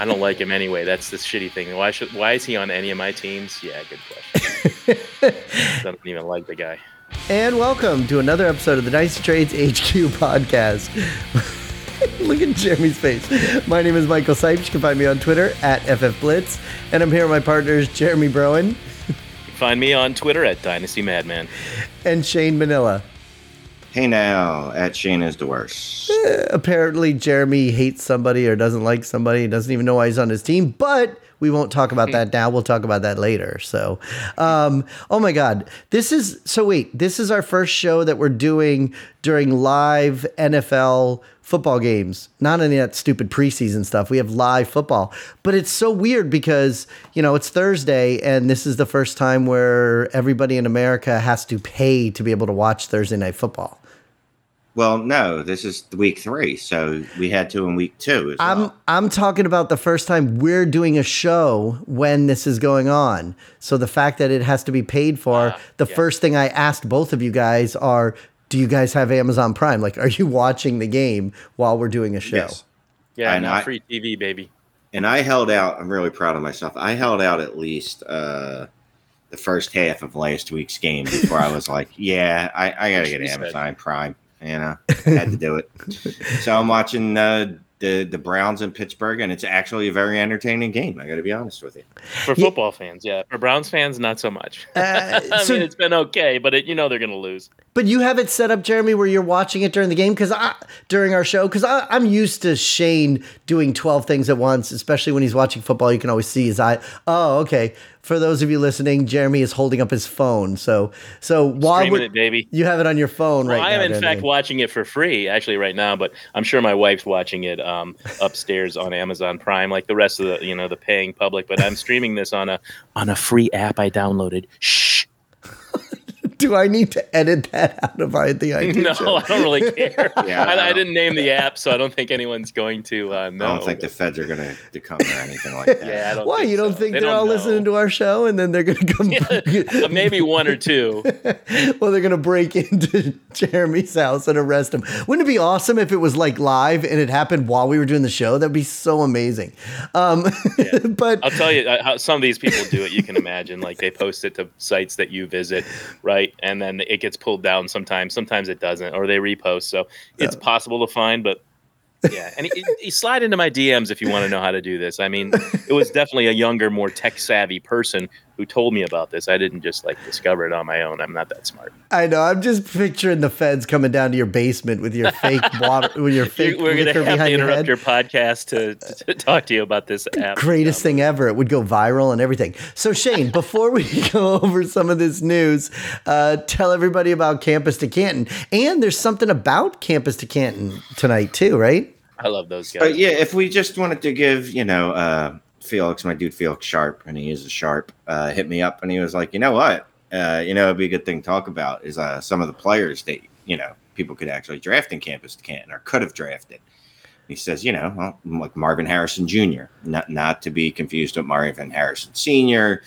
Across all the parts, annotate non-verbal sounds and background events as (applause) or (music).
I don't like him anyway. That's the shitty thing. Why should? Why is he on any of my teams? Yeah, good question. (laughs) I don't even like the guy. And welcome to another episode of the Dynasty Trades HQ podcast. (laughs) Look at Jeremy's face. My name is Michael Sipes. You can find me on Twitter at FFBlitz. And I'm here with my partners, Jeremy Broen. Find me on Twitter at Dynasty Madman. And Shane Manila. Hey now, at Shane is the worst. (laughs) Apparently, Jeremy hates somebody or doesn't like somebody, doesn't even know why he's on his team, but we won't talk about that now. We'll talk about that later. So, um, oh my God, this is so. Wait, this is our first show that we're doing during live NFL football games, not any of that stupid preseason stuff. We have live football, but it's so weird because you know it's Thursday, and this is the first time where everybody in America has to pay to be able to watch Thursday night football. Well, no, this is week three, so we had to in week two. I'm well. I'm talking about the first time we're doing a show when this is going on. So the fact that it has to be paid for. Uh, the yeah. first thing I asked both of you guys are, do you guys have Amazon Prime? Like, are you watching the game while we're doing a show? Yes. Yeah, and not I, free TV, baby. And I held out. I'm really proud of myself. I held out at least. uh the first half of last week's game before I was like, (laughs) yeah, I, I got to get Amazon Prime. You know, I (laughs) had to do it. so I'm watching uh, the the Browns in Pittsburgh, and it's actually a very entertaining game. I got to be honest with you. For football yeah. fans, yeah. For Browns fans, not so much. Uh, (laughs) I so, mean, it's been okay, but it, you know they're going to lose. But you have it set up, Jeremy, where you're watching it during the game because during our show because I'm used to Shane doing 12 things at once, especially when he's watching football. You can always see his eye. Oh, okay for those of you listening, Jeremy is holding up his phone. So, so while it, baby, you have it on your phone well, right I am now, in fact watching it for free, actually, right now. But I'm sure my wife's watching it um, (laughs) upstairs on Amazon Prime, like the rest of the you know the paying public. But I'm streaming this on a on a free app I downloaded. Shh do I need to edit that out of I, the idea? No, show? I don't really (laughs) care. yeah, I, I, I, didn't name the app, so I don't think anyone's going to uh, know. I don't think the feds are going to come or anything like that. (laughs) yeah, I don't Why? you don't so. think they are all know. listening to our show and then they're going to come? (laughs) Yeah, maybe one or two. well, they're going to break into Jeremy's house and arrest him. Wouldn't it be awesome if it was like live and it happened while we were doing the show? That'd be so amazing. Um, yeah. but I'll tell you uh, how some of these people do it. You can imagine, like they post it to sites that you visit, right? And then it gets pulled down sometimes. Sometimes it doesn't, or they repost. So it's possible to find, but (laughs) yeah, and he, he, slide into my DMs if you want to know how to do this. I mean, it was definitely a younger, more tech savvy person who told me about this. I didn't just like discover it on my own. I'm not that smart. I know. I'm just picturing the feds coming down to your basement with your (laughs) fake water, with your fake. We're going to have to interrupt your, your podcast to, to, talk to you about this app. Greatest thing ever. It would go viral and everything. So Shane, (laughs) before we (laughs) go over some of this news, uh, tell everybody about Campus to Canton. And there's something about Campus to Canton tonight too, right? I love those guys. But yeah, if we just wanted to give, you know, uh, Felix, my dude Felix Sharp, and he is a sharp, uh, hit me up and he was like, you know what? Uh, you know, it'd be a good thing to talk about is uh, some of the players that, you know, people could actually draft in campus to Canton or could have drafted. He says, you know, well, like Marvin Harrison Jr., not, not to be confused with Marvin Harrison Sr.,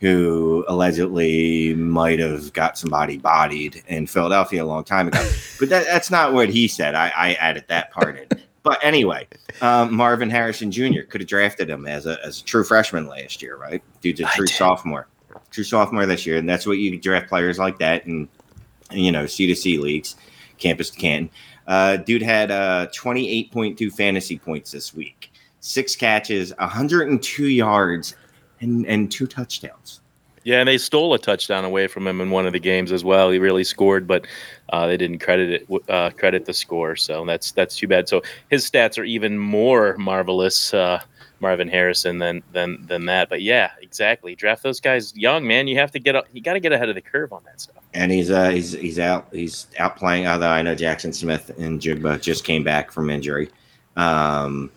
who allegedly might have got somebody bodied in Philadelphia a long time ago. (laughs) but that, that's not what he said. I, I added that part in. But anyway, um, Marvin Harrison Jr. could have drafted him as a as a true freshman last year, right? Dude's a true sophomore, true sophomore this year, and that's what you draft players like that, and, you know C to C leagues, campus to Canton. Uh, dude had uh, twenty eight point two fantasy points this week, six catches, hundred and two yards, and and two touchdowns. Yeah, and they stole a touchdown away from him in one of the games as well. He really scored, but uh, they didn't credit it uh, credit the score. So that's that's too bad. So his stats are even more marvelous, uh, Marvin Harrison, than than than that. But yeah, exactly. Draft those guys young, man. You have to get up. you got to get ahead of the curve on that stuff. And he's uh he's he's out he's out playing. Although I know Jackson Smith-Njigba just came back from injury. Um,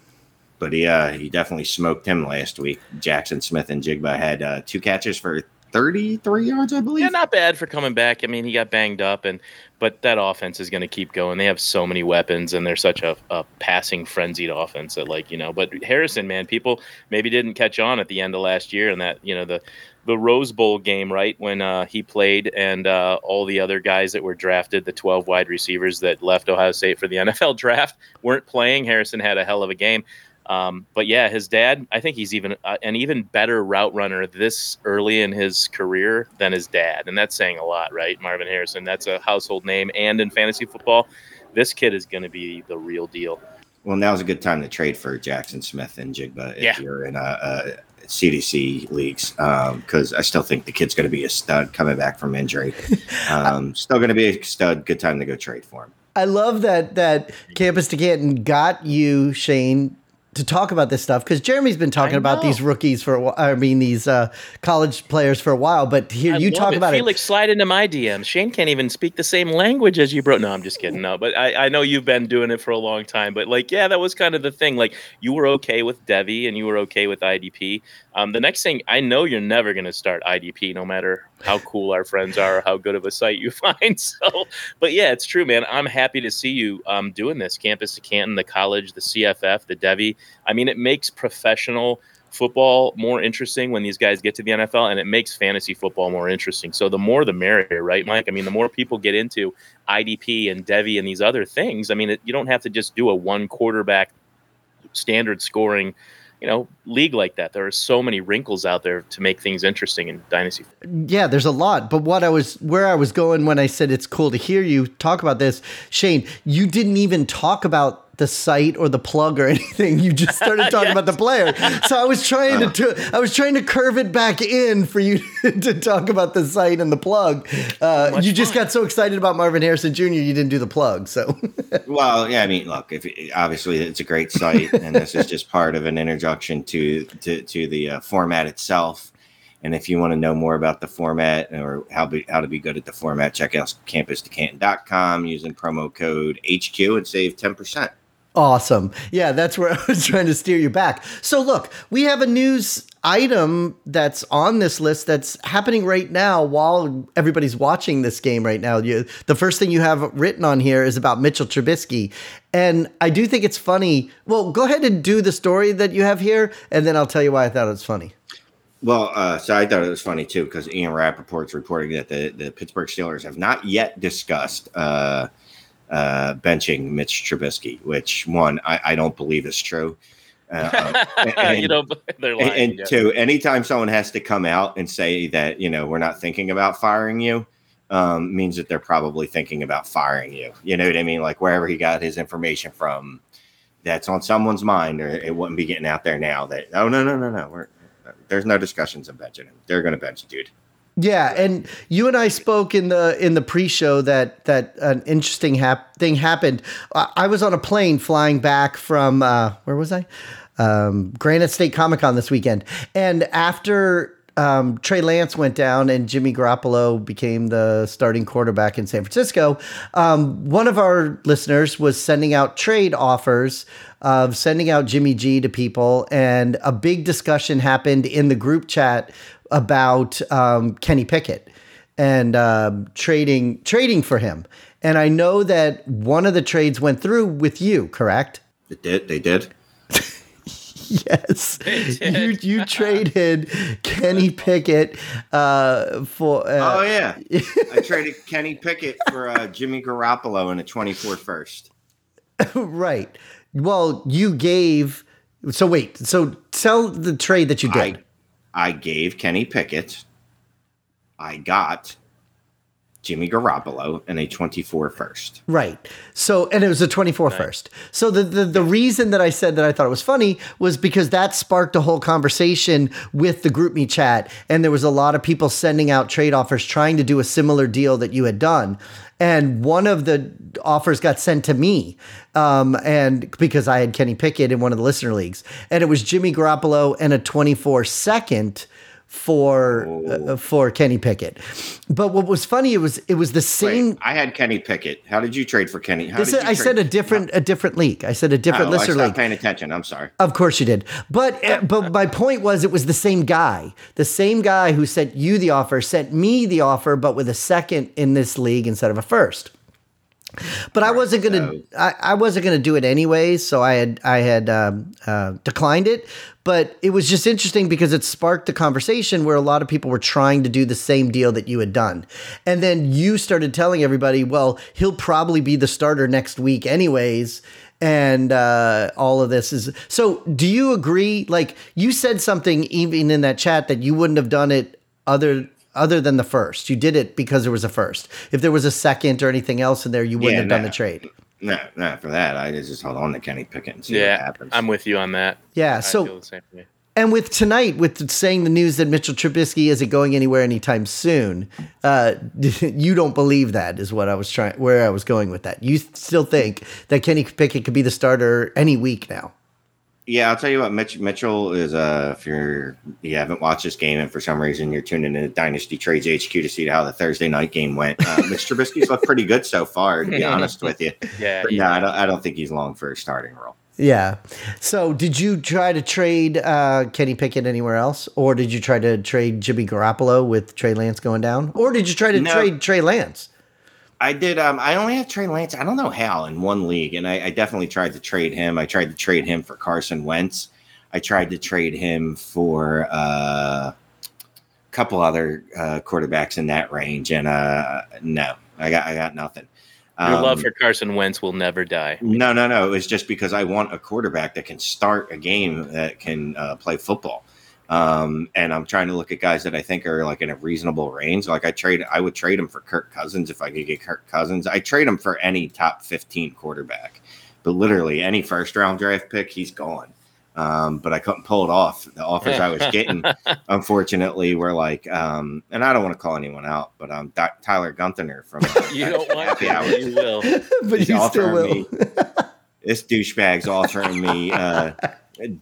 but he uh, he definitely smoked him last week. Jackson Smith-Njigba had uh, two catches for 33 yards, I believe. Yeah, not bad for coming back. I mean, he got banged up, and but that offense is going to keep going. They have so many weapons, and they're such a, a passing frenzied offense that, like, you know. But Harrison, man, people maybe didn't catch on at the end of last year, and that you know the the Rose Bowl game, right when uh, he played, and uh, all the other guys that were drafted, the 12 wide receivers that left Ohio State for the (laughs) NFL draft, weren't playing. Harrison had a hell of a game Um, but yeah, his dad, I think he's even uh, an even better route runner this early in his career than his dad. And that's saying a lot, right? Marvin Harrison, that's a household name. And in fantasy football, this kid is going to be the real deal. Well, now's a good time to trade for Jackson Smith-Njigba if Yeah. you're in a, a C to C leagues, because I still think the kid's going to be a stud coming back from injury. (laughs) Um, still going to be a stud. Good time to go trade for him. I love that that Campus to Canton got you, Shane, to talk about this stuff because Jeremy's been talking about these rookies for a while. I mean, these uh, college players for a while. But here I you talk it. about Felix, it. slide into my DMs. Shane can't even speak the same language as you, bro. No, I'm just kidding. No, but I, I know you've been doing it for a long time. But like, yeah, that was kind of the thing. Like, you were okay with Devy and you were okay with IDP. Um, the next thing, I know you're never going to start IDP, no matter how cool our friends are how good of a site you (laughs) find. So, but yeah, it's true, man. I'm happy to see you um, doing this. Campus to Canton, the college, the CFF, the Devy. I mean, it makes professional football more interesting when these guys get to the NFL, and it makes fantasy football more interesting. So the more the merrier, right, Mike? I mean, the more people get into IDP and Devy and these other things. I mean, it, you don't have to just do a one quarterback standard scoring, you know, league like that. There are so many wrinkles out there to make things interesting in dynasty. Yeah, there's a lot. But what I was where I was going when I said it's cool to hear you talk about this, Shane, you didn't even talk about the site or the plug or (laughs) anything. You just started talking about the (laughs) player. So I was trying to, to I was trying to curve it back in for you (laughs) to talk about the site and the plug. Uh, you just fun. got so excited about Marvin Harrison Jr. You didn't do the plug. So Well, yeah, I mean, look, if obviously it's a great site, and this is just part of an introduction to to, to the uh, format itself. And if you want to know more about the format or how be, how to be good at the format, check out campus2canton.com using promo code HQ and save ten percent. Awesome. Yeah, that's where (laughs) I was trying to steer you back. So, look, we have a news item that's on this list that's happening right now while everybody's watching this game right now. You, the first thing you have written on here is about Mitchell Trubisky. And I do think it's funny. Well, go ahead and do the story that you have here, and then I'll tell you why I thought it was funny. Well, uh, so I thought it was funny too because Ian Rapoport's reporting that the, the Pittsburgh Steelers have not yet discussed uh, uh, benching Mitch Trubisky, which one I, I don't believe is true. Uh, (laughs) and- you know, they're lying. and, and yeah. two, anytime someone has to come out and say that you know we're not thinking about firing you, um, means that they're probably thinking about firing you. You know what I mean? Like wherever he got his information from, that's on someone's mind, or it wouldn't be getting out there now. That oh no no no no, we're there's no discussions of benching him. They're going to bench dude. Yeah, and you and I spoke in the in the pre-show that that an interesting hap- thing happened. I, I was on a plane flying back from uh, where was I? Um, Granite State Comic Con this weekend, and after um, Trey Lance went down and Jimmy Garoppolo became the starting quarterback in San Francisco, um, one of our listeners was sending out trade offers of sending out Jimmy G to people, and a big discussion happened in the group chat about um, Kenny Pickett and um, trading trading for him. And I know that one of the trades went through with you, correct? They did. They did. (laughs) Yes, you you traded Kenny Pickett uh, for. Uh, oh yeah, I traded Kenny Pickett for uh, Jimmy Garoppolo in a 24 first. (laughs) right. Well, you gave. So wait. So tell the trade that you did. I, I gave Kenny Pickett. I got Jimmy Garoppolo in a 24 first. Right. So, and it was a 24 first. So the, the, the reason that I said that I thought it was funny was because that sparked a whole conversation with the GroupMe chat. And there was a lot of people sending out trade offers trying to do a similar deal that you had done. And one of the offers got sent to me. Um, and because I had Kenny Pickett in one of the listener leagues and it was Jimmy Garoppolo and a 24 second for, uh, for Kenny Pickett. But what was funny, it was, it was the same. Wait, I had Kenny Pickett. How did you trade for Kenny? How This did you I trade- said a different a different league. I said a different Oh, I listener league. paying attention. I'm sorry. Of course you did. But uh, but my point was it was the same guy. The same guy who sent you the offer sent me the offer, but with a second in this league instead of a first. But I wasn't gonna. so- I, I wasn't gonna do it anyway, so I had I had um, uh, declined it. But it was just interesting because it sparked the conversation where a lot of people were trying to do the same deal that you had done, and then you started telling everybody, "Well, he'll probably be the starter next week, anyways." and uh, all of this is so. Do you agree? Like you said something even in that chat that you wouldn't have done it other other than the first. You did it because there was a first. If there was a second or anything else in there, you wouldn't Yeah, have done the trade. No, not for that. I just hold on to Kenny Pickett and see what Yeah, happens. I'm with you on that. Yeah. I So feel the same way. And with tonight, with saying the news that Mitchell Trubisky isn't going anywhere anytime soon, uh, (laughs) you don't believe that is what I was trying, where I was going with that. You still think that Kenny Pickett could be the starter any week now? Yeah, I'll tell you what, Mitch Mitchell is uh if you're you haven't watched this game and for some reason you're tuning into Dynasty Trades HQ to see how the Thursday night game went. Uh, (laughs) Mitch Trubisky's looked pretty good so far, to be honest with you. Yeah, But yeah. no, I don't I don't think he's long for a starting role. Yeah. So, did you try to trade uh, Kenny Pickett anywhere else, or did you try to trade Jimmy Garoppolo with Trey Lance going down, or did you try to No. trade Trey Lance? I did. Um, I only have Trey Lance. I don't know how in one league, and I, I definitely tried to trade him. I tried to trade him for Carson Wentz. I tried to trade him for uh, a couple other uh, quarterbacks in that range, and uh, no, I got I got nothing. Your love Um, for Carson Wentz will never die. No, no, no. It was just because I want a quarterback that can start a game that can uh, play football. Um, and I'm trying to look at guys that I think are like in a reasonable range. Like I trade, I would trade him for Kirk Cousins if I could get Kirk Cousins. I trade him for any top 15 quarterback, but literally any first round draft pick, he's gone. Um, but I couldn't pull it off. The offers I was getting, (laughs) unfortunately, were like, um, and I don't want to call anyone out, but um, Doc- Tyler Gunther from uh, (laughs) You don't want Happy to, Hour you will. (laughs) but He's you still will. me- this douchebag's offering me uh,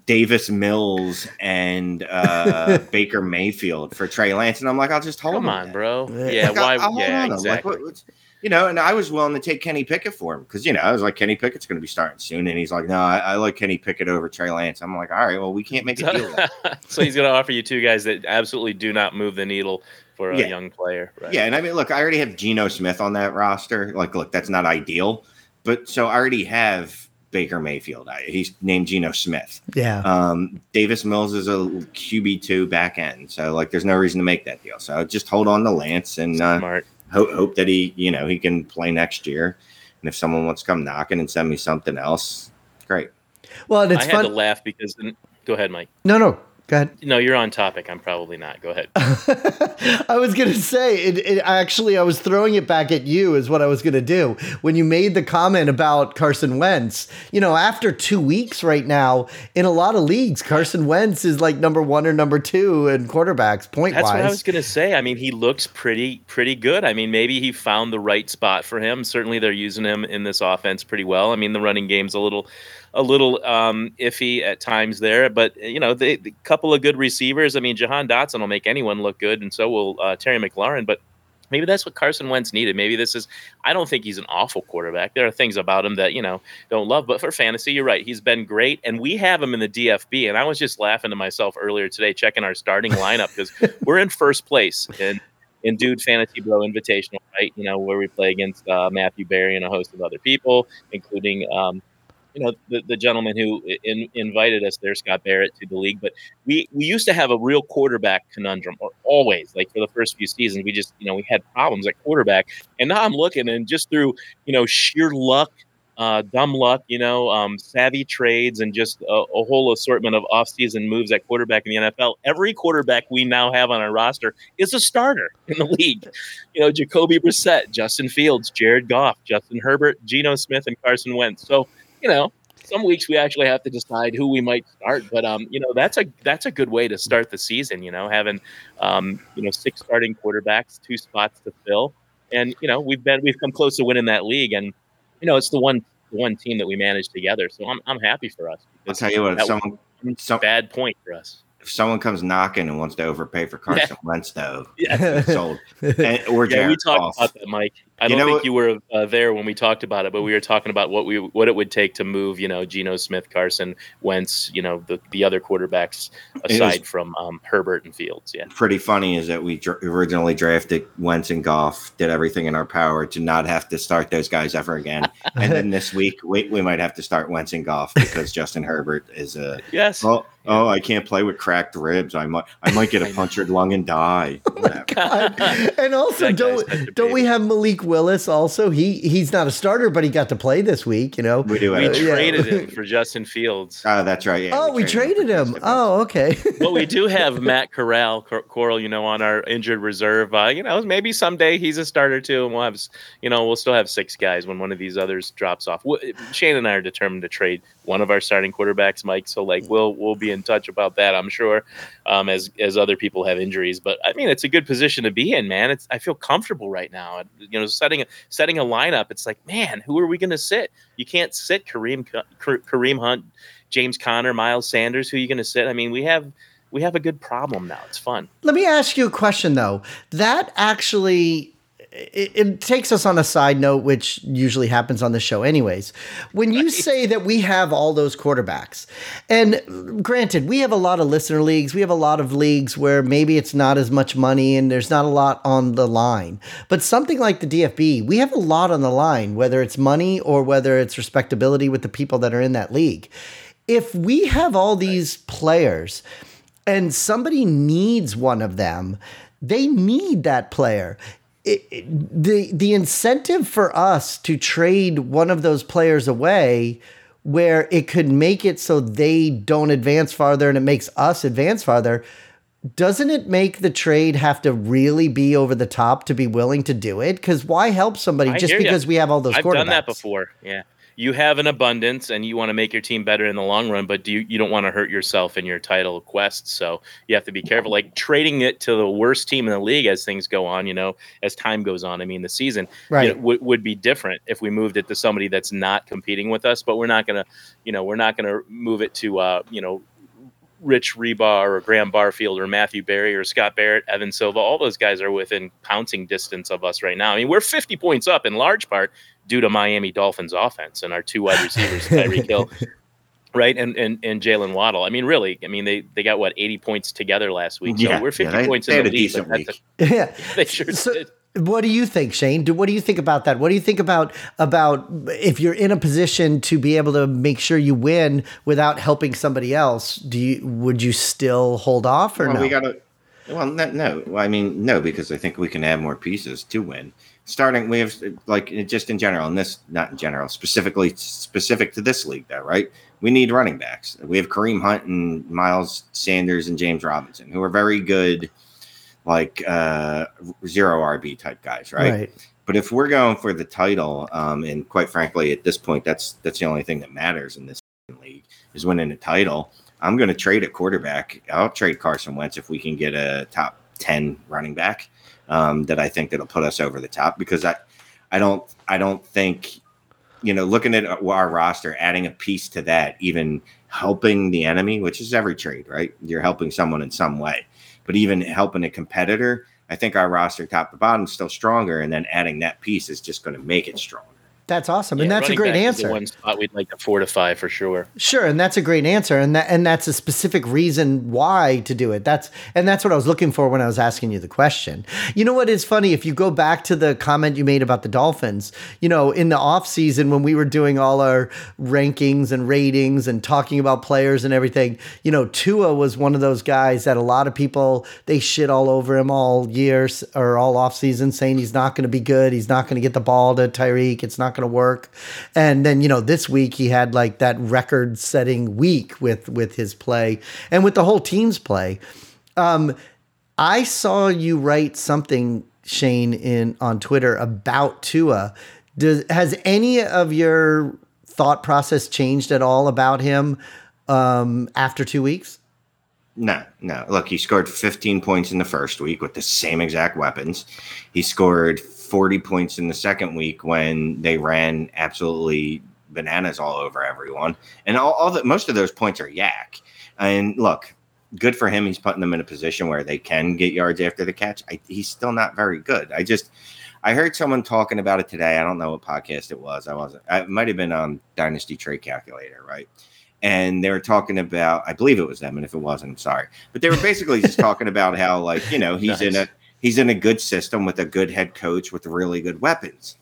Davis Mills and uh, (laughs) Baker Mayfield for Trey Lance, and I'm like, I'll just hold Come him on, that. bro. Yeah. Yeah, Like, I'll- why? I'll yeah, on to him. Like, exactly. what- what's- you know, and I was willing to take Kenny Pickett for him because you know I was like, Kenny Pickett's going to be starting soon, and he's like, no, I, I like Kenny Pickett over Trey Lance. I'm like, all right, well, we can't make a deal. (laughs) so he's going to offer you two guys that absolutely do not move the needle for a Yeah. young player. Right? Yeah, and I mean, look, I already have Geno Smith on that roster. Like, look, that's not ideal, but so I already have Baker Mayfield. I, he's named Geno Smith. Yeah. Um, Davis Mills is a QB two back end, so like, there's no reason to make that deal. So just hold on to Lance and uh, Smart. hope hope that he, you know, he can play next year. And if someone wants to come knocking and send me something else, great. Well, and it's I had to laugh because. Go ahead, Mike. No, no. Go ahead. No, you're on topic. I'm probably not. Go ahead. (laughs) I was gonna say it, it. Actually, I was throwing it back at you. Is what I was gonna do when you made the comment about Carson Wentz. You know, after two weeks right now, in a lot of leagues, Carson Wentz is like number one or number two in quarterbacks point That's what I was gonna say. I mean, he looks pretty pretty good. I mean, maybe he found the right spot for him. Certainly, they're using him in this offense pretty well. I mean, the running game's a little a little um, iffy at times there, but you know, they, the couple of good receivers. I mean, Jahan Dotson will make anyone look good, and so will uh, Terry McLaurin. But maybe that's what Carson Wentz needed. Maybe this is. I don't think he's an awful quarterback. There are things about him that you know don't love, but for fantasy, you're right. He's been great, and we have him in the DFB. And I was just laughing to myself earlier today, checking our starting lineup because (laughs) we're in first place in in Dude Fantasy Bro Invitational, right? You know where we play against uh, Matthew Berry and a host of other people, including. Um, you know the, the gentleman who in, invited us there, Scott Barrett, to the league. But we we used to have a real quarterback conundrum, or always like for the first few seasons, we just you know we had problems at quarterback. And now I'm looking, and just through you know sheer luck, uh, dumb luck, you know, um, savvy trades, and just a, a whole assortment of offseason moves at quarterback in the NFL. Every quarterback we now have on our roster is a starter in the league. You know, Jacoby Brissett, Justin Fields, Jared Goff, Justin Herbert, Geno Smith, and Carson Wentz. So you know, some weeks we actually have to decide who we might start. But um, you know, that's a that's a good way to start the season. You know, having um, you know six starting quarterbacks, two spots to fill, and you know we've been we've come close to winning that league, and you know it's the one the one team that we managed together. So I'm I'm happy for us. I'll tell you what, if someone some- bad point for us. if someone comes knocking and wants to overpay for Carson Wentz, though, (laughs) Yeah. sold. (laughs) And, or Yeah, we talked Goff. about that, Mike. I don't know think what- you were uh, there when we talked about it, but we were talking about what we what it would take to move, you know, Geno Smith, Carson Wentz, you know, the, the other quarterbacks aside from um, Herbert and Fields. Yeah, pretty funny is that we dr- originally drafted Wentz and Goff, did everything in our power to not have to start those guys ever again. And then this (laughs) week, we, we might have to start Wentz and Goff because Justin Herbert is a (laughs) yes. oh oh I can't play with cracked ribs. I might I might get (laughs) I a know. punctured lung and die. Whatever. and also, That don't don't we have Malik Willis also. He he's not a starter, but he got to play this week. You know, We do. We have- yeah. traded him (laughs) for Justin Fields. Oh, that's right. Yeah, oh, we traded him. for Oh, okay. but we do (laughs) have Matt Corral, Cor- Coral, you know, on our injured reserve. Uh, you know, maybe someday he's a starter too, and we'll have, you know, we'll still have six guys when one of these others drops off. W- Shane and I are determined to trade one of our starting quarterbacks, Mike. So like, we'll we'll be in touch about that, I'm sure, um, as as other people have injuries. But I mean, it's a good position to be in, man. It's I feel comfortable right now. You know, setting a setting a lineup, it's like, man, who are we going to sit? You can't sit Kareem Kareem Hunt, James Conner, Miles Sanders. Who are you going to sit? I mean, we have we have a good problem now. It's fun. Let me ask you a question though. That actually it, it takes us on a side note, which usually happens on the show, anyways. When you say that we have all those quarterbacks, and granted, we have a lot of listener leagues, we have a lot of leagues where maybe it's not as much money and there's not a lot on the line. But something like the DFB, we have a lot on the line, whether it's money or whether it's respectability with the people that are in that league. If we have all these players, and somebody needs one of them, they need that player. It, it- the the incentive for us to trade one of those players away where it could make it so they don't advance farther and it makes us advance farther doesn't it make the trade have to really be over the top to be willing to do it because why help somebody I just ya. because we have all those I've done that before. Yeah. You have an abundance and you want to make your team better in the long run, but do you, you don't want to hurt yourself in your title quest. So you have to be careful. Like trading it to the worst team in the league as things go on, you know, as time goes on. I mean, the season you Right. know, would would be different if we moved it to somebody that's not competing with us, but we're not going to, you know, we're not going to move it to, uh, you know, Rich Hribar or Graham Barfield or Matthew Berry or Scott Barrett, Evan Silva, all those guys are within pouncing distance of us right now. I mean, we're 50 points up in large part due to Miami Dolphins offense and our two wide (laughs) receivers, Tyreek Hill, right, and and, and Jaylen Waddle. I mean, really, I mean they they got what 80 points together last week. So Yeah, we're 50 yeah, they- points they in the a league. decent but that's a- week. (laughs) yeah (laughs) they sure So- did. What do you think, Shane? Do, what do you think about that? What do you think about about if you're in a position to be able to make sure you win without helping somebody else? Do you would you still hold off or well, no? we got to. Well, no, no. Well, I mean, no, because I think we can add more pieces to win. Starting, we have like just in general, and this not in general, specifically specific to this league, though, right? We need running backs. We have Kareem Hunt and Miles Sanders and James Robinson, who are very good, like uh, zero RB type guys, right? right. But if we're going for the title, um, and quite frankly, at this point, that's that's the only thing that matters in this league is winning a title. I'm going to trade a quarterback. I'll trade Carson Wentz if we can get a top ten running back um, that I think that'll put us over the top. Because I, I don't, I don't think, you know, looking at our roster, adding a piece to that, even helping the enemy, which is every trade, right? You're helping someone in some way, but even helping a competitor. I think our roster, top to bottom, is still stronger, and then adding that piece is just going to make it stronger. That's awesome, Yeah, and that's a great back is the answer. one spot we'd like to fortify for sure. Sure, and that's a great answer, and that and that's a specific reason why to do it. That's and that's what I was looking for when I was asking you the question. You know what is funny? If you go back to the comment you made about the Dolphins, you know, in the off season when we were doing all our rankings and ratings and talking about players and everything, you know, Tua was one of those guys that a lot of people they shit all over him all years or all off season, saying he's not going to be good, he's not going to get the ball to Tyreek, it's not going to work. And then you know this week he had like that record-setting week with with his play and with the whole team's play. Um, I saw you write something, Shane, in on Twitter about Tua. Does has any of your thought process changed at all about him um, after two weeks? No, no. Look, he scored 15 points in the first week with the same exact weapons. He scored 40 points in the second week when they ran absolutely bananas all over everyone. And all, all that most of those points are YAC. And look, good for him. He's putting them in a position where they can get yards after the catch. I, he's still not very good. I just I heard someone talking about it today. I don't know what podcast it was. I wasn't. It might have been on Dynasty Trade Calculator, right? and they were talking about i believe it was them and if it wasn't i'm sorry but they were basically just talking about how like you know he's in (laughs) Nice. a he's in a good system with a good head coach with really good weapons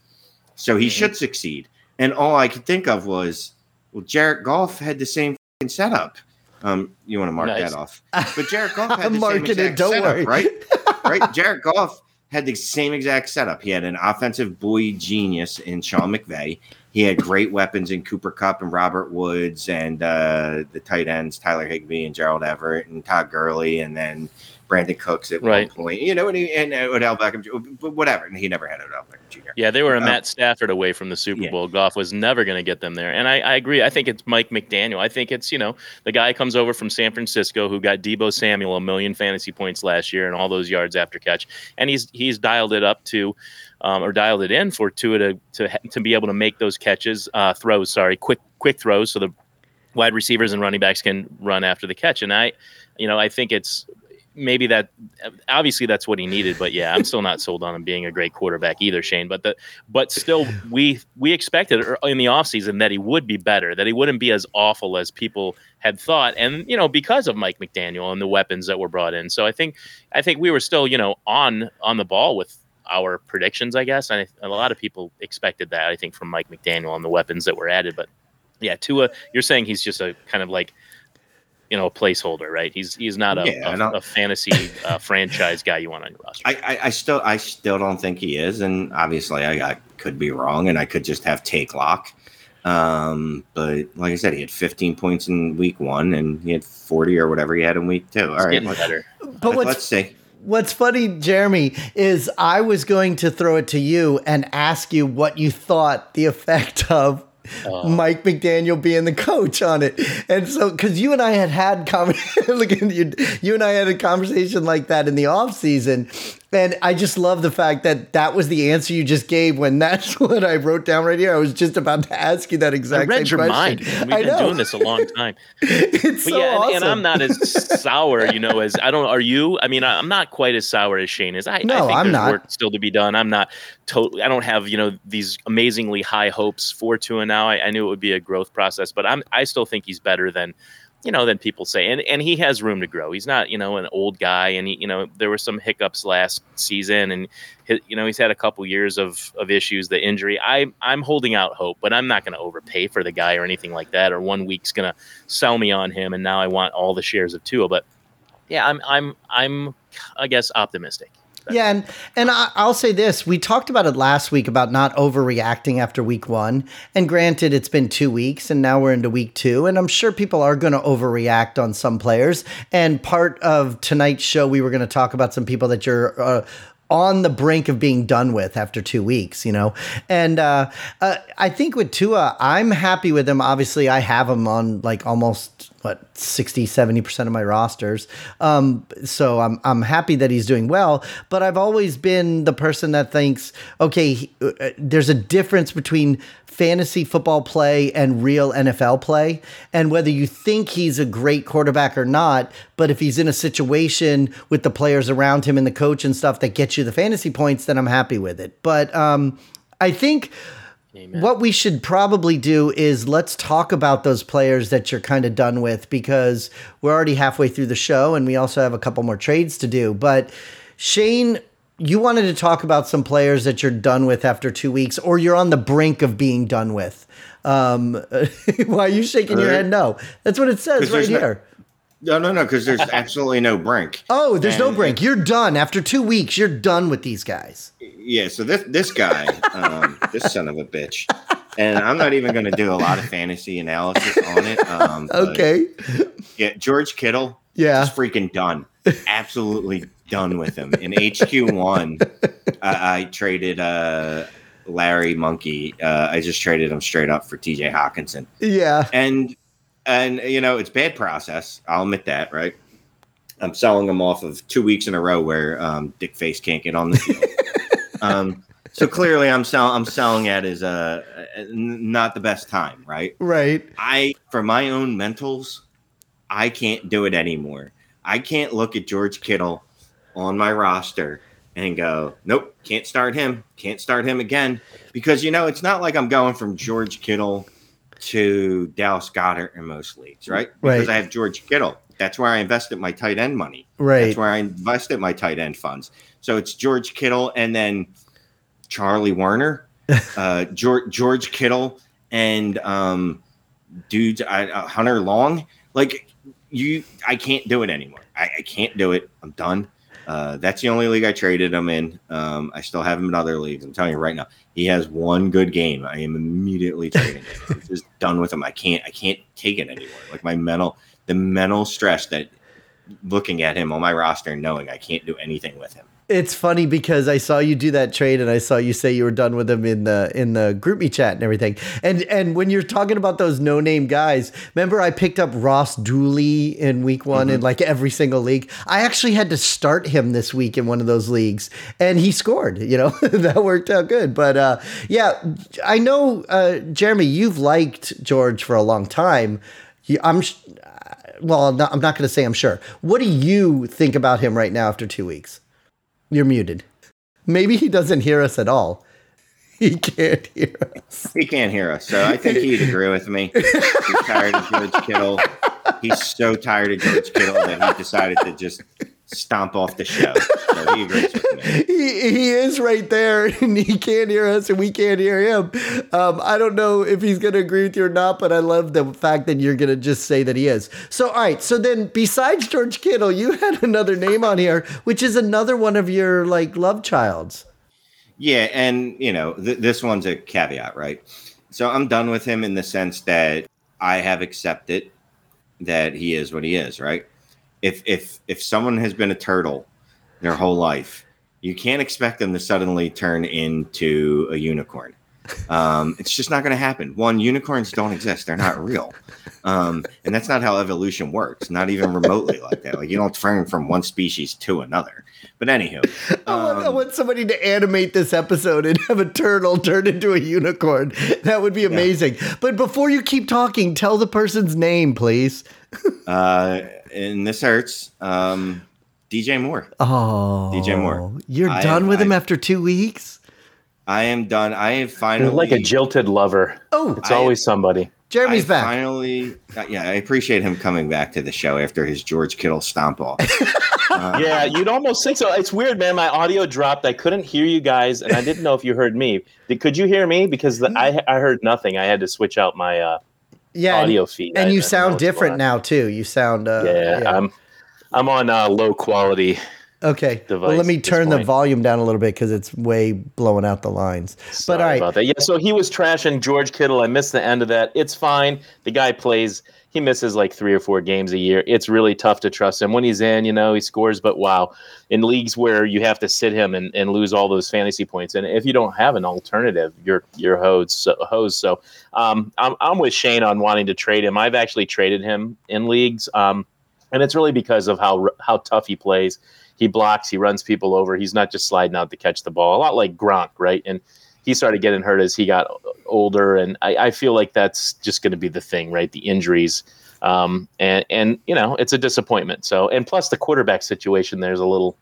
so he Mhm. should succeed and all i could think of was well Jared Goff had the same setup um you want to mark Nice. that off but Jared Goff (laughs) had the same it, exact don't setup, worry. right (laughs) right Jared Goff had the same exact setup. He had an offensive boy genius in Sean McVay. He had great weapons in Cooper Kupp and Robert Woods and uh, the tight ends Tyler Higbee and Gerald Everett and Todd Gurley and then Brandin Cooks at Right. one point. You know, and, he, and uh, Odell Beckham, but whatever. And he never had Odell Beckham Jr. Yeah, they were a Uh, Matt Stafford away from the Super yeah. Bowl. Goff was never going to get them there, and I, I agree. I think it's Mike McDaniel. I think it's you know the guy comes over from San Francisco who got Deebo Samuel a million fantasy points last year and all those yards after catch, and he's he's dialed it up to. Um, or dialed it in for Tua to to to be able to make those catches, uh, throws. Sorry, quick quick throws, so the wide receivers and running backs can run after the catch. And I, you know, I think it's maybe that obviously that's what he needed, but yeah, I'm still not (laughs) sold on him being a great quarterback either, Shane. But the but still we we expected er, in the offseason that he would be better, that he wouldn't be as awful as people had thought. And, you know, because of Mike McDaniel and the weapons that were brought in. So I think I think we were still, you know, on on the ball with our predictions, I guess. And a lot of people expected that, I think, from Mike McDaniel and the weapons that were added. But yeah, Tua, you're saying he's just a kind of like, you know, a placeholder, right? He's he's not a, Yeah, I a, don't- a fantasy uh, (laughs) franchise guy you want on your roster. I, I, I still I still don't think he is, and obviously I, I could be wrong, and I could just have take lock. Um, but like I said, he had 15 points in week one, and he had 40 or whatever he had in week two. All He's right, let's, better. But what's let's see. What's funny, Jeremy, is I was going to throw it to you and ask you what you thought the effect of Oh. Mike McDaniel being the coach on it. And so, because you and I had had com- (laughs) you, you and I had a conversation like that in the off season, and I just love the fact that that was the answer you just gave when that's (laughs) what I wrote down right here. I was just about to ask you that exact. I read your question. mind. We've I been know. doing this a long (laughs) time. it's But so yeah, and, awesome. and I'm not as (laughs) sour, you know, as I don't. Are you? I mean, I- I'm not quite as sour as Shane is. I, I No, think I'm there's not. work still to be done. I'm not totally. I don't have you know these amazingly high hopes for Tua now. I, I knew it would be a growth process, but I'm. I still think he's better than. You know, than people say, and and he has room to grow. He's not, you know, an old guy, and he, you know, there were some hiccups last season, and you know, he's had a couple years of of issues, the injury. I I'm holding out hope, but I'm not going to overpay for the guy or anything like that. Or one week's going to sell me on him, and now I want all the shares of Tua. But yeah, I'm I'm I'm I guess optimistic. (laughs) Yeah, and and I, I'll say this: we talked about it last week about not overreacting after week one. And granted, it's been two weeks, and now we're into week two, and I'm sure people are going to overreact on some players. And part of tonight's show, we were going to talk about some people that you're. Uh, on the brink of being done with after two weeks, you know? And uh, uh, I think with Tua, I'm happy with him. Obviously, I have him on like almost, what, 60, 70% of my rosters. Um, so I'm, I'm happy that he's doing well. But I've always been the person that thinks, okay, he- uh, there's a difference between fantasy football play and real NFL play. And whether you think he's a great quarterback or not, but if he's in a situation with the players around him and the coach and stuff that gets you the fantasy points, then I'm happy with it. But um, I think Amen. what we should probably do is let's talk about those players that you're kind of done with because we're already halfway through the show and we also have a couple more trades to do. But Shane, you wanted to talk about some players that you're done with after two weeks or you're on the brink of being done with. Um, (laughs) why are you shaking your Uh, head? No, that's what it says right here. No, no, no, because there's absolutely no brink. Oh, there's no brink. You're done after two weeks. You're done with these guys. Yeah, so this this guy, um, this son of a bitch, and I'm not even going to do a lot of fantasy analysis on it. Um, Okay. yeah, George Kittle, Yeah. freaking done, absolutely done with him. In HQ one, (laughs) I, I traded uh, Larry Monkey. Uh, I just traded him straight up for T.J. Hockenson, Yeah. and and you know it's bad process. I'll admit that, right? I'm selling them off of two weeks in a row where um, Dick Face can't get on the field. (laughs) um, so clearly, I'm selling. I'm selling at is uh, not the best time, right? Right. I, for my own mentals, I can't do it anymore. I can't look at George Kittle on my roster and go, nope, can't start him, can't start him again, because you know it's not like I'm going from George Kittle to Dallas Goedert in most leagues, right? Because Right. I have George Kittle. That's where I invested my tight end money. Right. That's where I invested my tight end funds. So it's George Kittle and then Charlie Woerner, (laughs) uh, George, George Kittle, and um, dudes, I, uh, Hunter Long. Like you, I can't do it anymore. I, I can't do it. I'm done. Uh, that's the only league I traded him in. Um, I still have him in other leagues. I'm telling you right now, he has one good game. I am immediately trading him. I'm just (laughs) done with him. I can't. I can't take it anymore. Like my mental, the mental stress that looking at him on my roster and knowing I can't do anything with him. It's funny because I saw you do that trade and I saw you say you were done with him in the in the GroupMe chat and everything. And and when you're talking about those no name guys, remember I picked up Ross Dwelley in week one mm-hmm. in like every single league. I actually had to start him this week in one of those leagues and he scored. You know (laughs) that worked out good. But uh, yeah, I know uh, Jeremy, you've liked George for a long time. I'm well, I'm not, I'm not going to say I'm sure. What do you think about him right now after two weeks? You're muted. Maybe he doesn't hear us at all. He can't hear us. He can't hear us. So I think he'd agree with me. He's tired of George Kittle. He's so tired of George Kittle that he decided to just stomp off the show. So he agrees with me. (laughs) He, he is right there, (laughs) and he can't hear us, and we can't hear him. Um, I don't know if he's going to agree with you or not, but I love the fact that you're going to just say that he is. So, all right. So then, besides George Kittle, you had another name on here, which is another one of your like love childs. Yeah, and you know th- this one's a caveat, right? So I'm done with him in the sense that I have accepted that he is what he is, right? If if if someone has been a turtle their whole life, you can't expect them to suddenly turn into a unicorn. Um, it's just not going to happen. One, unicorns don't exist; they're not real, um, and that's not how evolution works. Not even remotely like that. Like you don't turn from one species to another. But anywho, um, I, want, I, want, somebody to animate this episode and have a turtle turn into a unicorn. That would be amazing. Yeah. But before you keep talking, tell the person's name, please. (laughs) uh, and this hurts. Um, DJ Moore. Oh, DJ Moore. You're I done with I, him after two weeks. I am done. I have finally like a jilted lover. Oh, it's I, always somebody. Jeremy's I back. Finally, uh, yeah, I appreciate him coming back to the show after his George Kittle stomp off. (laughs) uh, yeah, you'd almost think so. It's weird, man. My audio dropped. I couldn't hear you guys, and I didn't know if you heard me. Did, could you hear me? Because the, I I heard nothing. I had to switch out my uh, yeah, audio feed. And I, you sound different now too. You sound uh, yeah, yeah. I'm I'm on uh, low quality. Okay. Well, let me turn the volume down a little bit because it's way blowing out the lines. Sorry but all right. about that. Yeah. So he was trashing George Kittle. I missed the end of that. It's fine. The guy plays he misses like three or four games a year. It's really tough to trust him. When he's in, you know, he scores, but wow, in leagues where you have to sit him and, and lose all those fantasy points, and if you don't have an alternative, you're you're hosed. So, hosed. so um, I'm I'm with Shane on wanting to trade him. I've actually traded him in leagues, um, and it's really because of how how tough he plays. He blocks, he runs people over. He's not just sliding out to catch the ball. A lot like Gronk, right? And he started getting hurt as he got older, and I, I feel like that's just going to be the thing, right? The injuries, um, and and you know it's a disappointment. So and plus the quarterback situation there's a little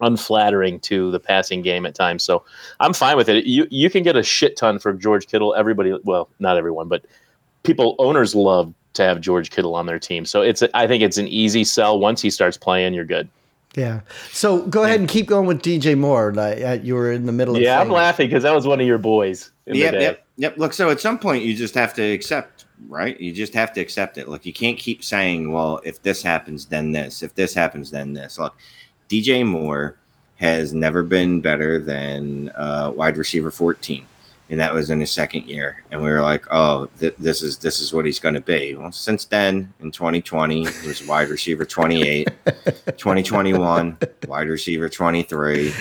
unflattering to the passing game at times. So I'm fine with it. You you can get a shit ton for George Kittle. Everybody, well, not everyone, but people owners love to have George Kittle on their team. So it's a, I think it's an easy sell once he starts playing. You're good. Yeah. So go ahead and keep going with DJ Moore. Uh, you were in the middle of. Yeah, I'm laughing because that was one of your boys. Yep, yep, yep. Look, so at some point you just have to accept, right? You just have to accept it. Look, you can't keep saying, "Well, if this happens, then this. If this happens, then this." Look, DJ Moore has never been better than uh, wide receiver 14 and that was in his second year. And we were like, "Oh, th- this is this is what he's going to be." Well, since then, in 2020, he was wide receiver 28. 2021, wide receiver 23.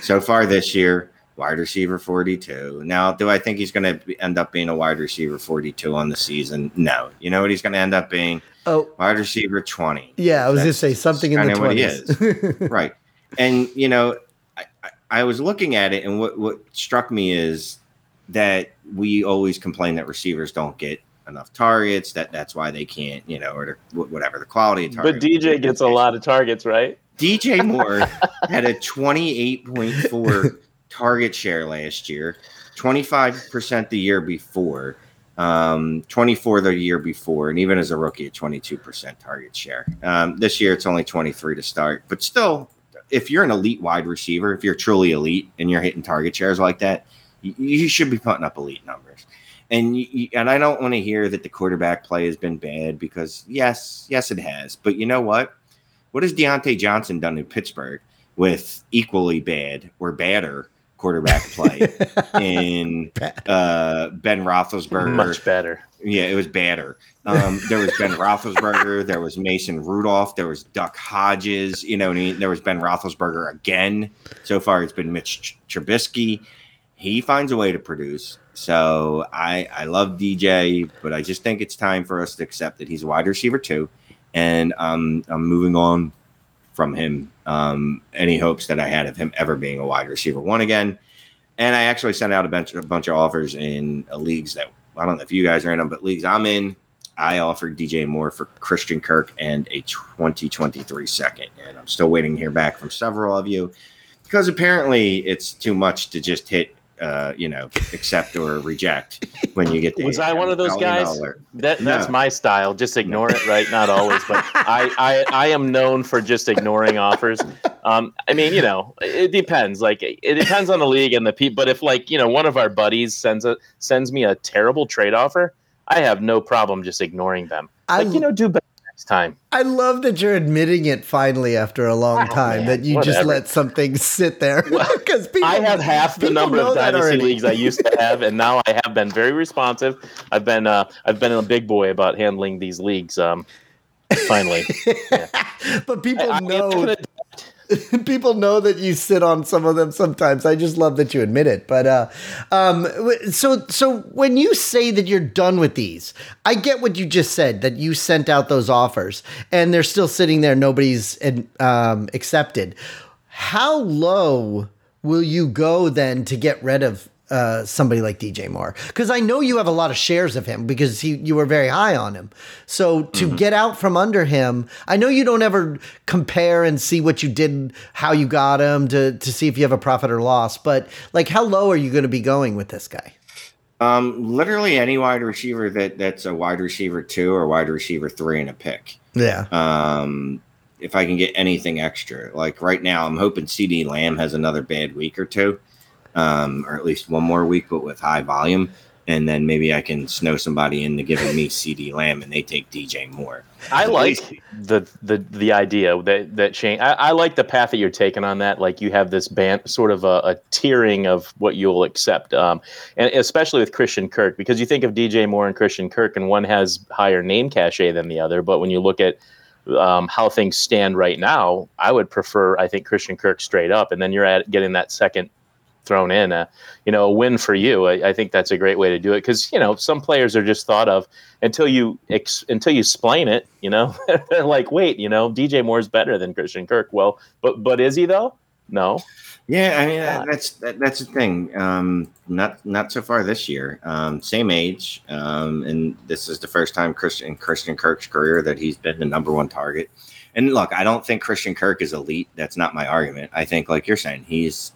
So far this year, wide receiver 42. Now, do I think he's going to end up being a wide receiver 42 on the season? No. You know what he's going to end up being? Oh, wide receiver 20. Yeah, I was going to say something in the 20s. right. And you know, I, I was looking at it, and what what struck me is that we always complain that receivers don't get enough targets. That that's why they can't, you know, or whatever the quality of targets. But DJ gets a lot of targets, right? DJ (laughs) Moore had a 28.4 (laughs) target share last year, 25% the year before, um, 24 the year before, and even as a rookie, a 22% target share. Um, this year, it's only 23 to start, but still, if you're an elite wide receiver, if you're truly elite and you're hitting target shares like that, you, you should be putting up elite numbers. And you, and I don't want to hear that the quarterback play has been bad because yes, yes it has. But you know what? What has Diontae Johnson done in Pittsburgh? with equally bad or badder quarterback play (laughs) in uh, Ben Roethlisberger. Much better. Yeah, it was badder. Um, there was Ben Roethlisberger. There was Mason Rudolph. There was Duck Hodges. You know, and he, there was Ben Roethlisberger again. So far, it's been Mitch Trubisky. He finds a way to produce. So I I love DJ, but I just think it's time for us to accept that he's a wide receiver too, and um, I'm moving on from him. Um, any hopes that I had of him ever being a wide receiver one again. And I actually sent out a bunch, a bunch of offers in uh, leagues that I don't know if you guys are in them, but leagues I'm in, I offered DJ Moore for Christian Kirk and a 2023 second. And I'm still waiting to hear back from several of you because apparently it's too much to just hit uh, you know, accept or reject when you get. The Was I one of those guys? That that's no. my style. Just ignore it, right? Not always, but I, I I am known for just ignoring offers. Um, I mean, you know, it depends. Like it depends on the league and the people. But if like you know, one of our buddies sends a sends me a terrible trade offer, I have no problem just ignoring them. Like I, you know, do better next time. I love that you're admitting it finally after a long oh, time man, that you whatever. just let something sit there. Because (laughs) I have half the number of dynasty leagues I used to (laughs) have, and now I have been very responsive. I've been uh, I've been a big boy about handling these leagues. Um, finally, (laughs) yeah. but people I, know. (laughs) people know that you sit on some of them sometimes. I just love that you admit it. But uh, um, so so when you say that you're done with these, I get what you just said that you sent out those offers and they're still sitting there. Nobody's um, accepted. How low will you go then to get rid of uh, somebody like DJ Moore because I know you have a lot of shares of him because he you were very high on him. So to mm-hmm. get out from under him, I know you don't ever compare and see what you did, how you got him to to see if you have a profit or loss. But like, how low are you going to be going with this guy? Um, literally any wide receiver that that's a wide receiver two or wide receiver three in a pick. Yeah. Um, if I can get anything extra, like right now, I'm hoping CeeDee Lamb has another bad week or two um, or at least one more week, but with high volume. And then maybe I can snow somebody into giving me (laughs) CeeDee Lamb, and they take DJ Moore. I like the the the idea that that Shane. I, I, like the path that you're taking on that. Like you have this band, sort of a, a tiering of what you'll accept, um, and especially with Christian Kirk, because you think of DJ Moore and Christian Kirk, and one has higher name cachet than the other. But when you look at um, how things stand right now, I would prefer, I think, Christian Kirk straight up, and then you're at getting that second thrown in. A, you know, a win for you. I, I think that's a great way to do it because you know some players are just thought of until you ex, until you explain it. You know, (laughs) like, wait, you know, DJ Moore's better than Christian Kirk. Well, but but is he though? No. Yeah, I mean that, that's that, that's the thing. Um, not not so far this year. Um, same age, um, and this is the first time Christian Christian Kirk's career that he's been the number one target. And look, I don't think Christian Kirk is elite. That's not my argument. I think, like you're saying, he's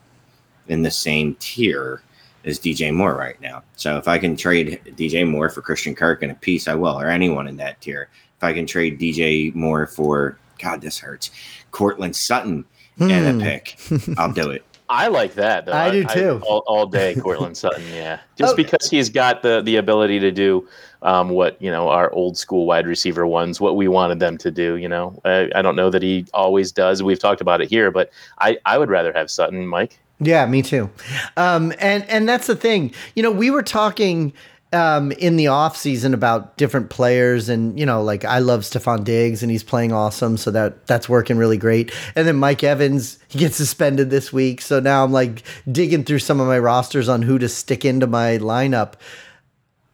in the same tier as DJ Moore right now. So if I can trade DJ Moore for Christian Kirk in a piece, I will, or anyone in that tier. If I can trade DJ Moore for God, this hurts, Courtland Sutton hmm. and a pick, (laughs) I'll do it. I like that. Though. I, do too. I, all, all, day, Courtland (laughs) Sutton. Yeah, just okay. because he's got the the ability to do um, what you know our old school wide receiver ones, what we wanted them to do. You know, I, I don't know that he always does. We've talked about it here, but I I would rather have Sutton, Mike. Yeah, me too. Um, and and that's the thing. You know, we were talking um, in the off season about different players, and you know, like I love Stefon Diggs, and he's playing awesome, so that that's working really great. And then Mike Evans, he gets suspended this week, so now I'm like digging through some of my rosters on who to stick into my lineup.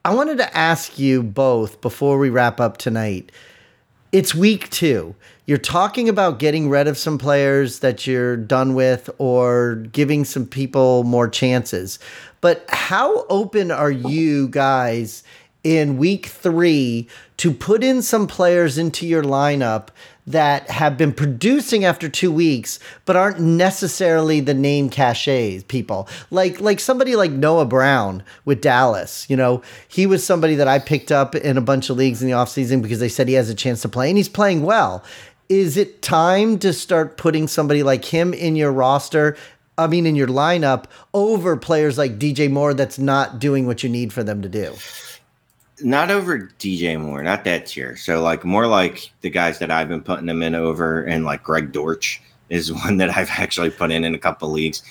I wanted to ask you both before we wrap up tonight. It's week two you're talking about getting rid of some players that you're done with or giving some people more chances. But how open are you guys in week three to put in some players into your lineup that have been producing after two weeks, but aren't necessarily the name cachets people. Like like somebody like Noah Brown with Dallas. You know, he was somebody that I picked up in a bunch of leagues in the offseason because they said he has a chance to play and he's playing well is it time to start putting somebody like him in your roster? I mean, in your lineup over players like DJ Moore that's not doing what you need for them to do? Not over DJ Moore, not that tier. So, like, more like the guys that I've been putting them in over and like Greg Dortch is (laughs) one that I've actually put in in a couple leagues.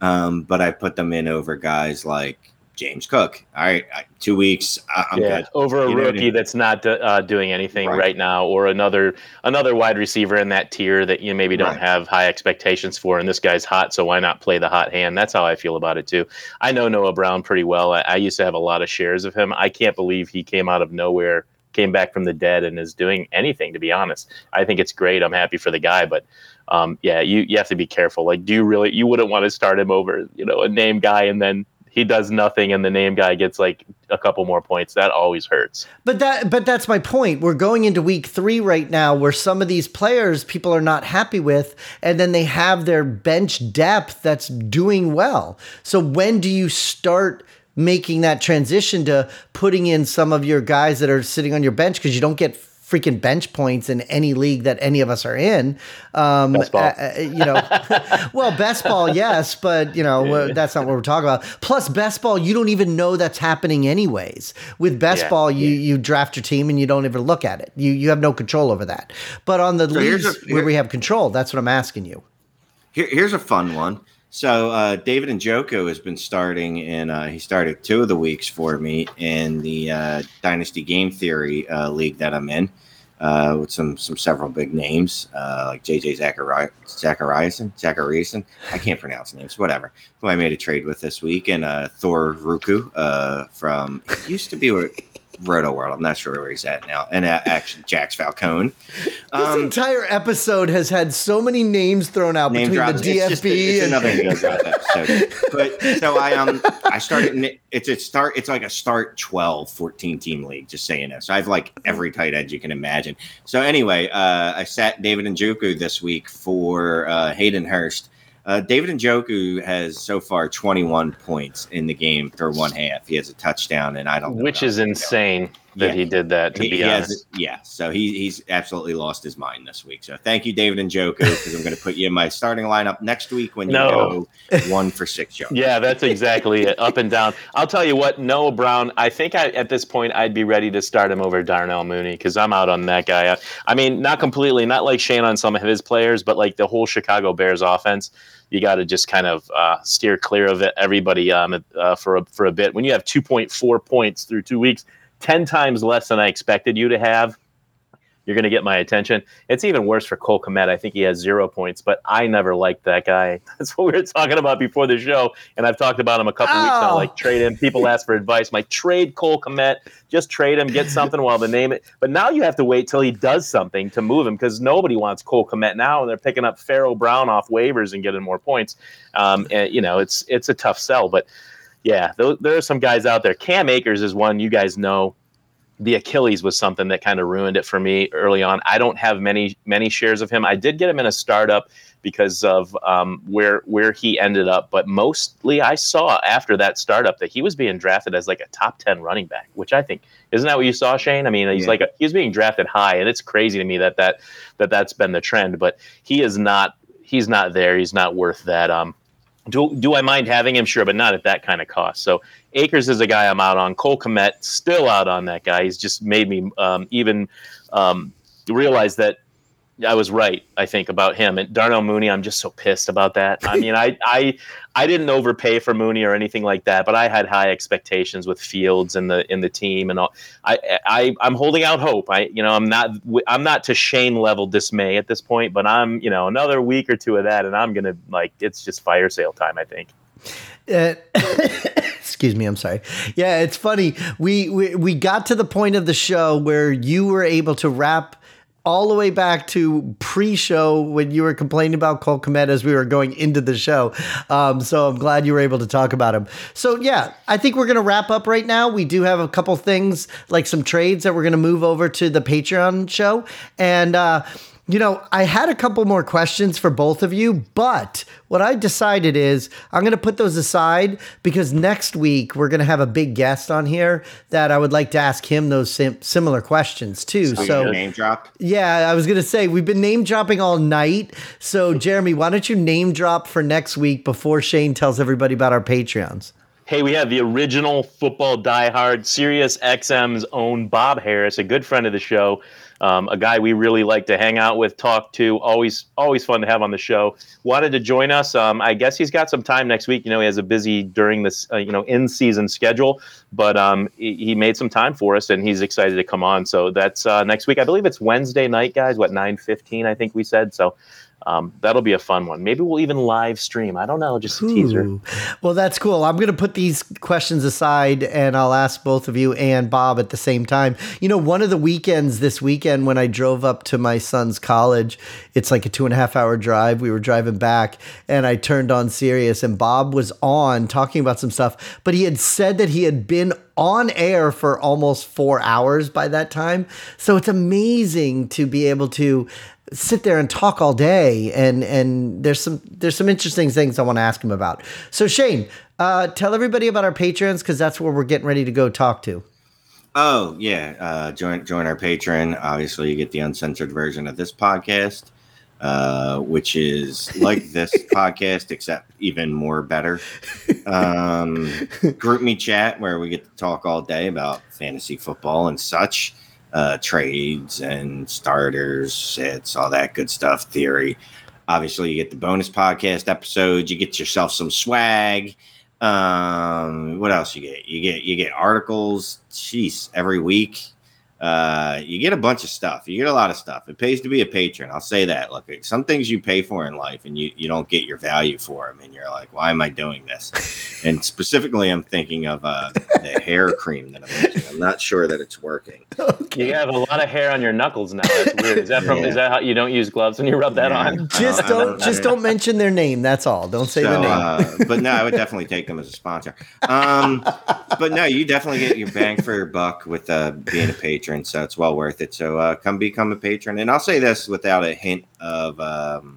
Um, but I put them in over guys like James Cook. All right, two weeks. I'm yeah, good. over a You I rookie mean? that's not uh, doing anything Right. right. now, or another another wide receiver in that tier that you maybe don't Right. have high expectations for. And this guy's hot, so why not play the hot hand? That's how I feel about it too. I know Noah Brown pretty well. I, I used to have a lot of shares of him. I can't believe he came out of nowhere, came back from the dead, and is doing anything. To be honest, I think it's great. I'm happy for the guy, but. Um, yeah, you, you have to be careful. Like, do you really? You wouldn't want to start him over, you know, a name guy, and then he does nothing, and the name guy gets like a couple more points. That always hurts. But that but that's my point. We're going into week 3 right now where some of these players people are not happy with and then they have their bench depth that's doing well. So when do you start making that transition to putting in some of your guys that are sitting on your bench because you don't get freaking bench points in any league that any of us are in. Um, Best ball. uh, uh, you know, (laughs) well, best ball, yes, but you know uh, that's not what we're talking about. Plus, best ball, you don't even know that's happening anyways. With best Yeah, ball, you you draft your team and you don't even look at it. You you have no control over that. But on the here's leagues a- where we have control, that's what I'm asking you. Here, here's a fun one. So uh, David Njoku has been starting, and uh, he started two of the weeks for me in the uh, Dynasty Game Theory uh, league that I'm in, uh, with some some several big names uh, like JJ Zachari- Zachariason, Zachariason. I can't pronounce names. Whatever. Who I made a trade with this week, and Thor Ruku from used to be with Rotoworld. I'm not sure where he's at now, and uh, actually Jax Falcone. (laughs) This Um, entire episode has had so many names thrown out name between drops. the It's DFB it's and another (laughs) episode. But so I um I started. It's a start. It's like a start 12, 14 team league. Just saying this. So I have like every tight end you can imagine. So anyway, uh, I sat David Njoku this week for uh, Hayden Hurst. Uh, David Njoku has so far 21 points in the game through one half. He has a touchdown, and I don't know which is insane. doing. That Yeah. he did that. To He- be he has- honest, yeah, so he, he's absolutely lost his mind this week. So thank you, David Njoku, because I'm going to put you in my starting lineup next week when you No. go one for six, Joe. yeah, that's exactly it. Up and down. I'll tell you what, Noah Brown. I think I, at this point I'd be ready to start him over Darnell Mooney because I'm out on that guy. I, I mean, not completely, not like Shane on some of his players, but like the whole Chicago Bears offense. You got to just kind of uh, steer clear of it. Everybody um, uh, for a, for a bit. When you have 2.4 points through two weeks, 10 times less than I expected you to have. You're going to get my attention. It's even worse for Cole Kmet. I think he has zero points, but I never liked that guy. (laughs) That's what we were talking about before the show, and I've talked about him a couple weeks now. Oh. Like trade him. People ask for advice. My trade Cole Kmet. Just trade him, get something while the name it. But now you have to wait till he does something to move him because nobody wants Cole Kmet now, and they're picking up Farrell Brown off waivers and getting more points. Um, and you know, it's it's a tough sell, but yeah, there, there are some guys out there. Cam Akers is one you guys know the Achilles was something that kind of ruined it for me early on. I don't have many many shares of him. I did get him in a startup because of um, where where he ended up, but mostly I saw after that startup that he was being drafted as like a top ten running back, which I think isn't that what you saw, Shane? I mean, he's Yeah. like a, he's being drafted high, and it's crazy to me that that that that's been the trend. But he is not he's not there. He's not worth that. Um, do do I mind having him? Sure, but not at that kind of cost. So Akers is a guy I'm out on. Cole Kmet still out on that guy. He's just made me um, even um, realize that I was right. I think about him and Darnell Mooney. I'm just so pissed about that. I mean, I I I didn't overpay for Mooney or anything like that, but I had high expectations with Fields and the in the team and all. I I I'm holding out hope. I you know I'm not I'm not to Shane level dismay at this point, but I'm you know another week or two of that, and I'm gonna like it's just fire sale time. I think. Uh, (laughs) excuse me, I'm sorry. Yeah, it's funny. We, we we got to the point of the show where you were able to wrap all the way back to pre-show when you were complaining about Cole Kmet as we were going into the show. Um, so I'm glad you were able to talk about him. So yeah, I think we're gonna wrap up right now. We do have a couple things like some trades that we're gonna move over to the Patreon show, and uh, you know, I had a couple more questions for both of you, but what I decided is I'm going to put those aside because next week we're going to have a big guest on here that I would like to ask him those sim- similar questions too. So, So, name dropped. yeah, I was going to say we've been name dropping all night. So, Jeremy, why don't you name drop for next week before Shane tells everybody about our Patreons? Hey, we have the original football diehard, Sirius XM's own Bob Harris, a good friend of the show, um, a guy we really like to hang out with, talk to. Always, always fun to have on the show. Wanted to join us. Um, I guess he's got some time next week. You know, he has a busy during this, uh, you know, in season schedule, but um, he, he, made some time for us, and he's excited to come on. So that's uh, next week. I believe it's Wednesday night, guys. What nine fifteen? I think we said so um, that'll be a fun one. Maybe we'll even live stream. I don't know, just a Ooh. teaser. Well, that's cool. I'm going to put these questions aside and I'll ask both of you and Bob at the same time. You know, one of the weekends this weekend when I drove up to my son's college, it's like a two and a half hour drive. We were driving back and I turned on Sirius and Bob was on talking about some stuff, but he had said that he had been on air for almost four hours by that time. So it's amazing to be able to sit there and talk all day and and there's some there's some interesting things I want to ask him about. So Shane, uh, tell everybody about our patrons because that's where we're getting ready to go talk to. Oh yeah, uh, join join our patron. Obviously, you get the uncensored version of this podcast, uh, which is like this (laughs) podcast except even more better. Um, GroupMe chat where we get to talk all day about fantasy football and such uh, trades and starters, sets, all that good stuff, theory. Obviously, you get the bonus podcast episodes. You get yourself some swag. Um, what else you get? You get you get articles. Jeez, every week. Uh, you get a bunch of stuff. You get a lot of stuff. It pays to be a patron. I'll say that. Look, some things you pay for in life and you, you don't get your value for them. And you're like, why am I doing this? (laughs) and specifically, I'm thinking of uh, the hair cream that I'm using. I'm not sure that it's working. (laughs) Okay. You have a lot of hair on your knuckles now. That's weird. Is that from? Yeah. Is that how you don't use gloves when you rub that yeah. on? Just don't, don't just don't mention their name. That's all. Don't say so, the name. Uh, but no, I would definitely take them as a sponsor. Um, but no, you definitely get your bang for your buck with uh, being a patron. So it's well worth it. So uh, come become a patron. And I'll say this without a hint of um,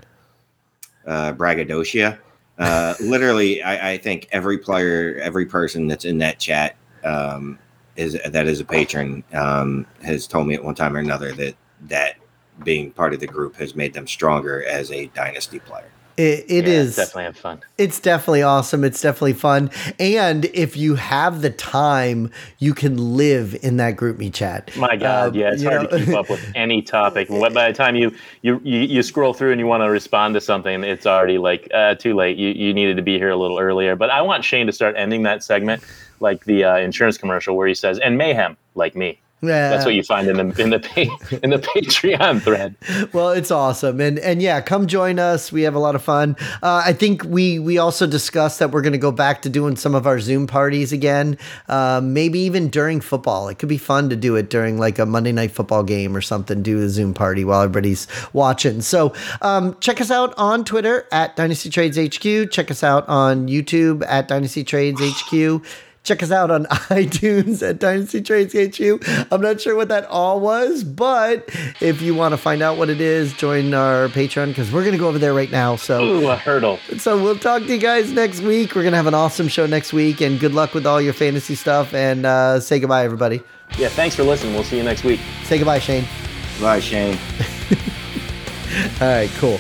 uh, braggadocio. Uh, (laughs) literally, I, I, think every player, every person that's in that chat um, is that is a patron um, has told me at one time or another that that being part of the group has made them stronger as a dynasty player. It, it yeah, is definitely have fun. It's definitely awesome. It's definitely fun. And if you have the time, you can live in that GroupMe chat. My God, um, yeah, it's hard know? to keep up with (laughs) any topic. By the time you, you you you scroll through and you want to respond to something, it's already like uh, too late. You you needed to be here a little earlier. But I want Shane to start ending that segment like the uh, insurance commercial where he says, "And mayhem, like me." Yeah. That's what you find in the in the (laughs) in the Patreon thread. Well, it's awesome, and and yeah, come join us. We have a lot of fun. Uh, I think we we also discussed that we're going to go back to doing some of our Zoom parties again. Uh, maybe even during football, it could be fun to do it during like a Monday night football game or something. Do a Zoom party while everybody's watching. So um, check us out on Twitter at Dynasty Trades HQ. Check us out on YouTube at Dynasty Trades HQ. Check us out on (laughs) iTunes at Dynasty Trades HQ. I'm not sure what that all was, but if you want to find out what it is, join our Patreon because we're going to go over there right now. So, Ooh, a hurdle. So we'll talk to you guys next week. We're going to have an awesome show next week, and good luck with all your fantasy stuff. And uh, say goodbye, everybody. Yeah, thanks for listening. We'll see you next week. Say goodbye, Shane. Bye, Shane. (laughs) all right, cool.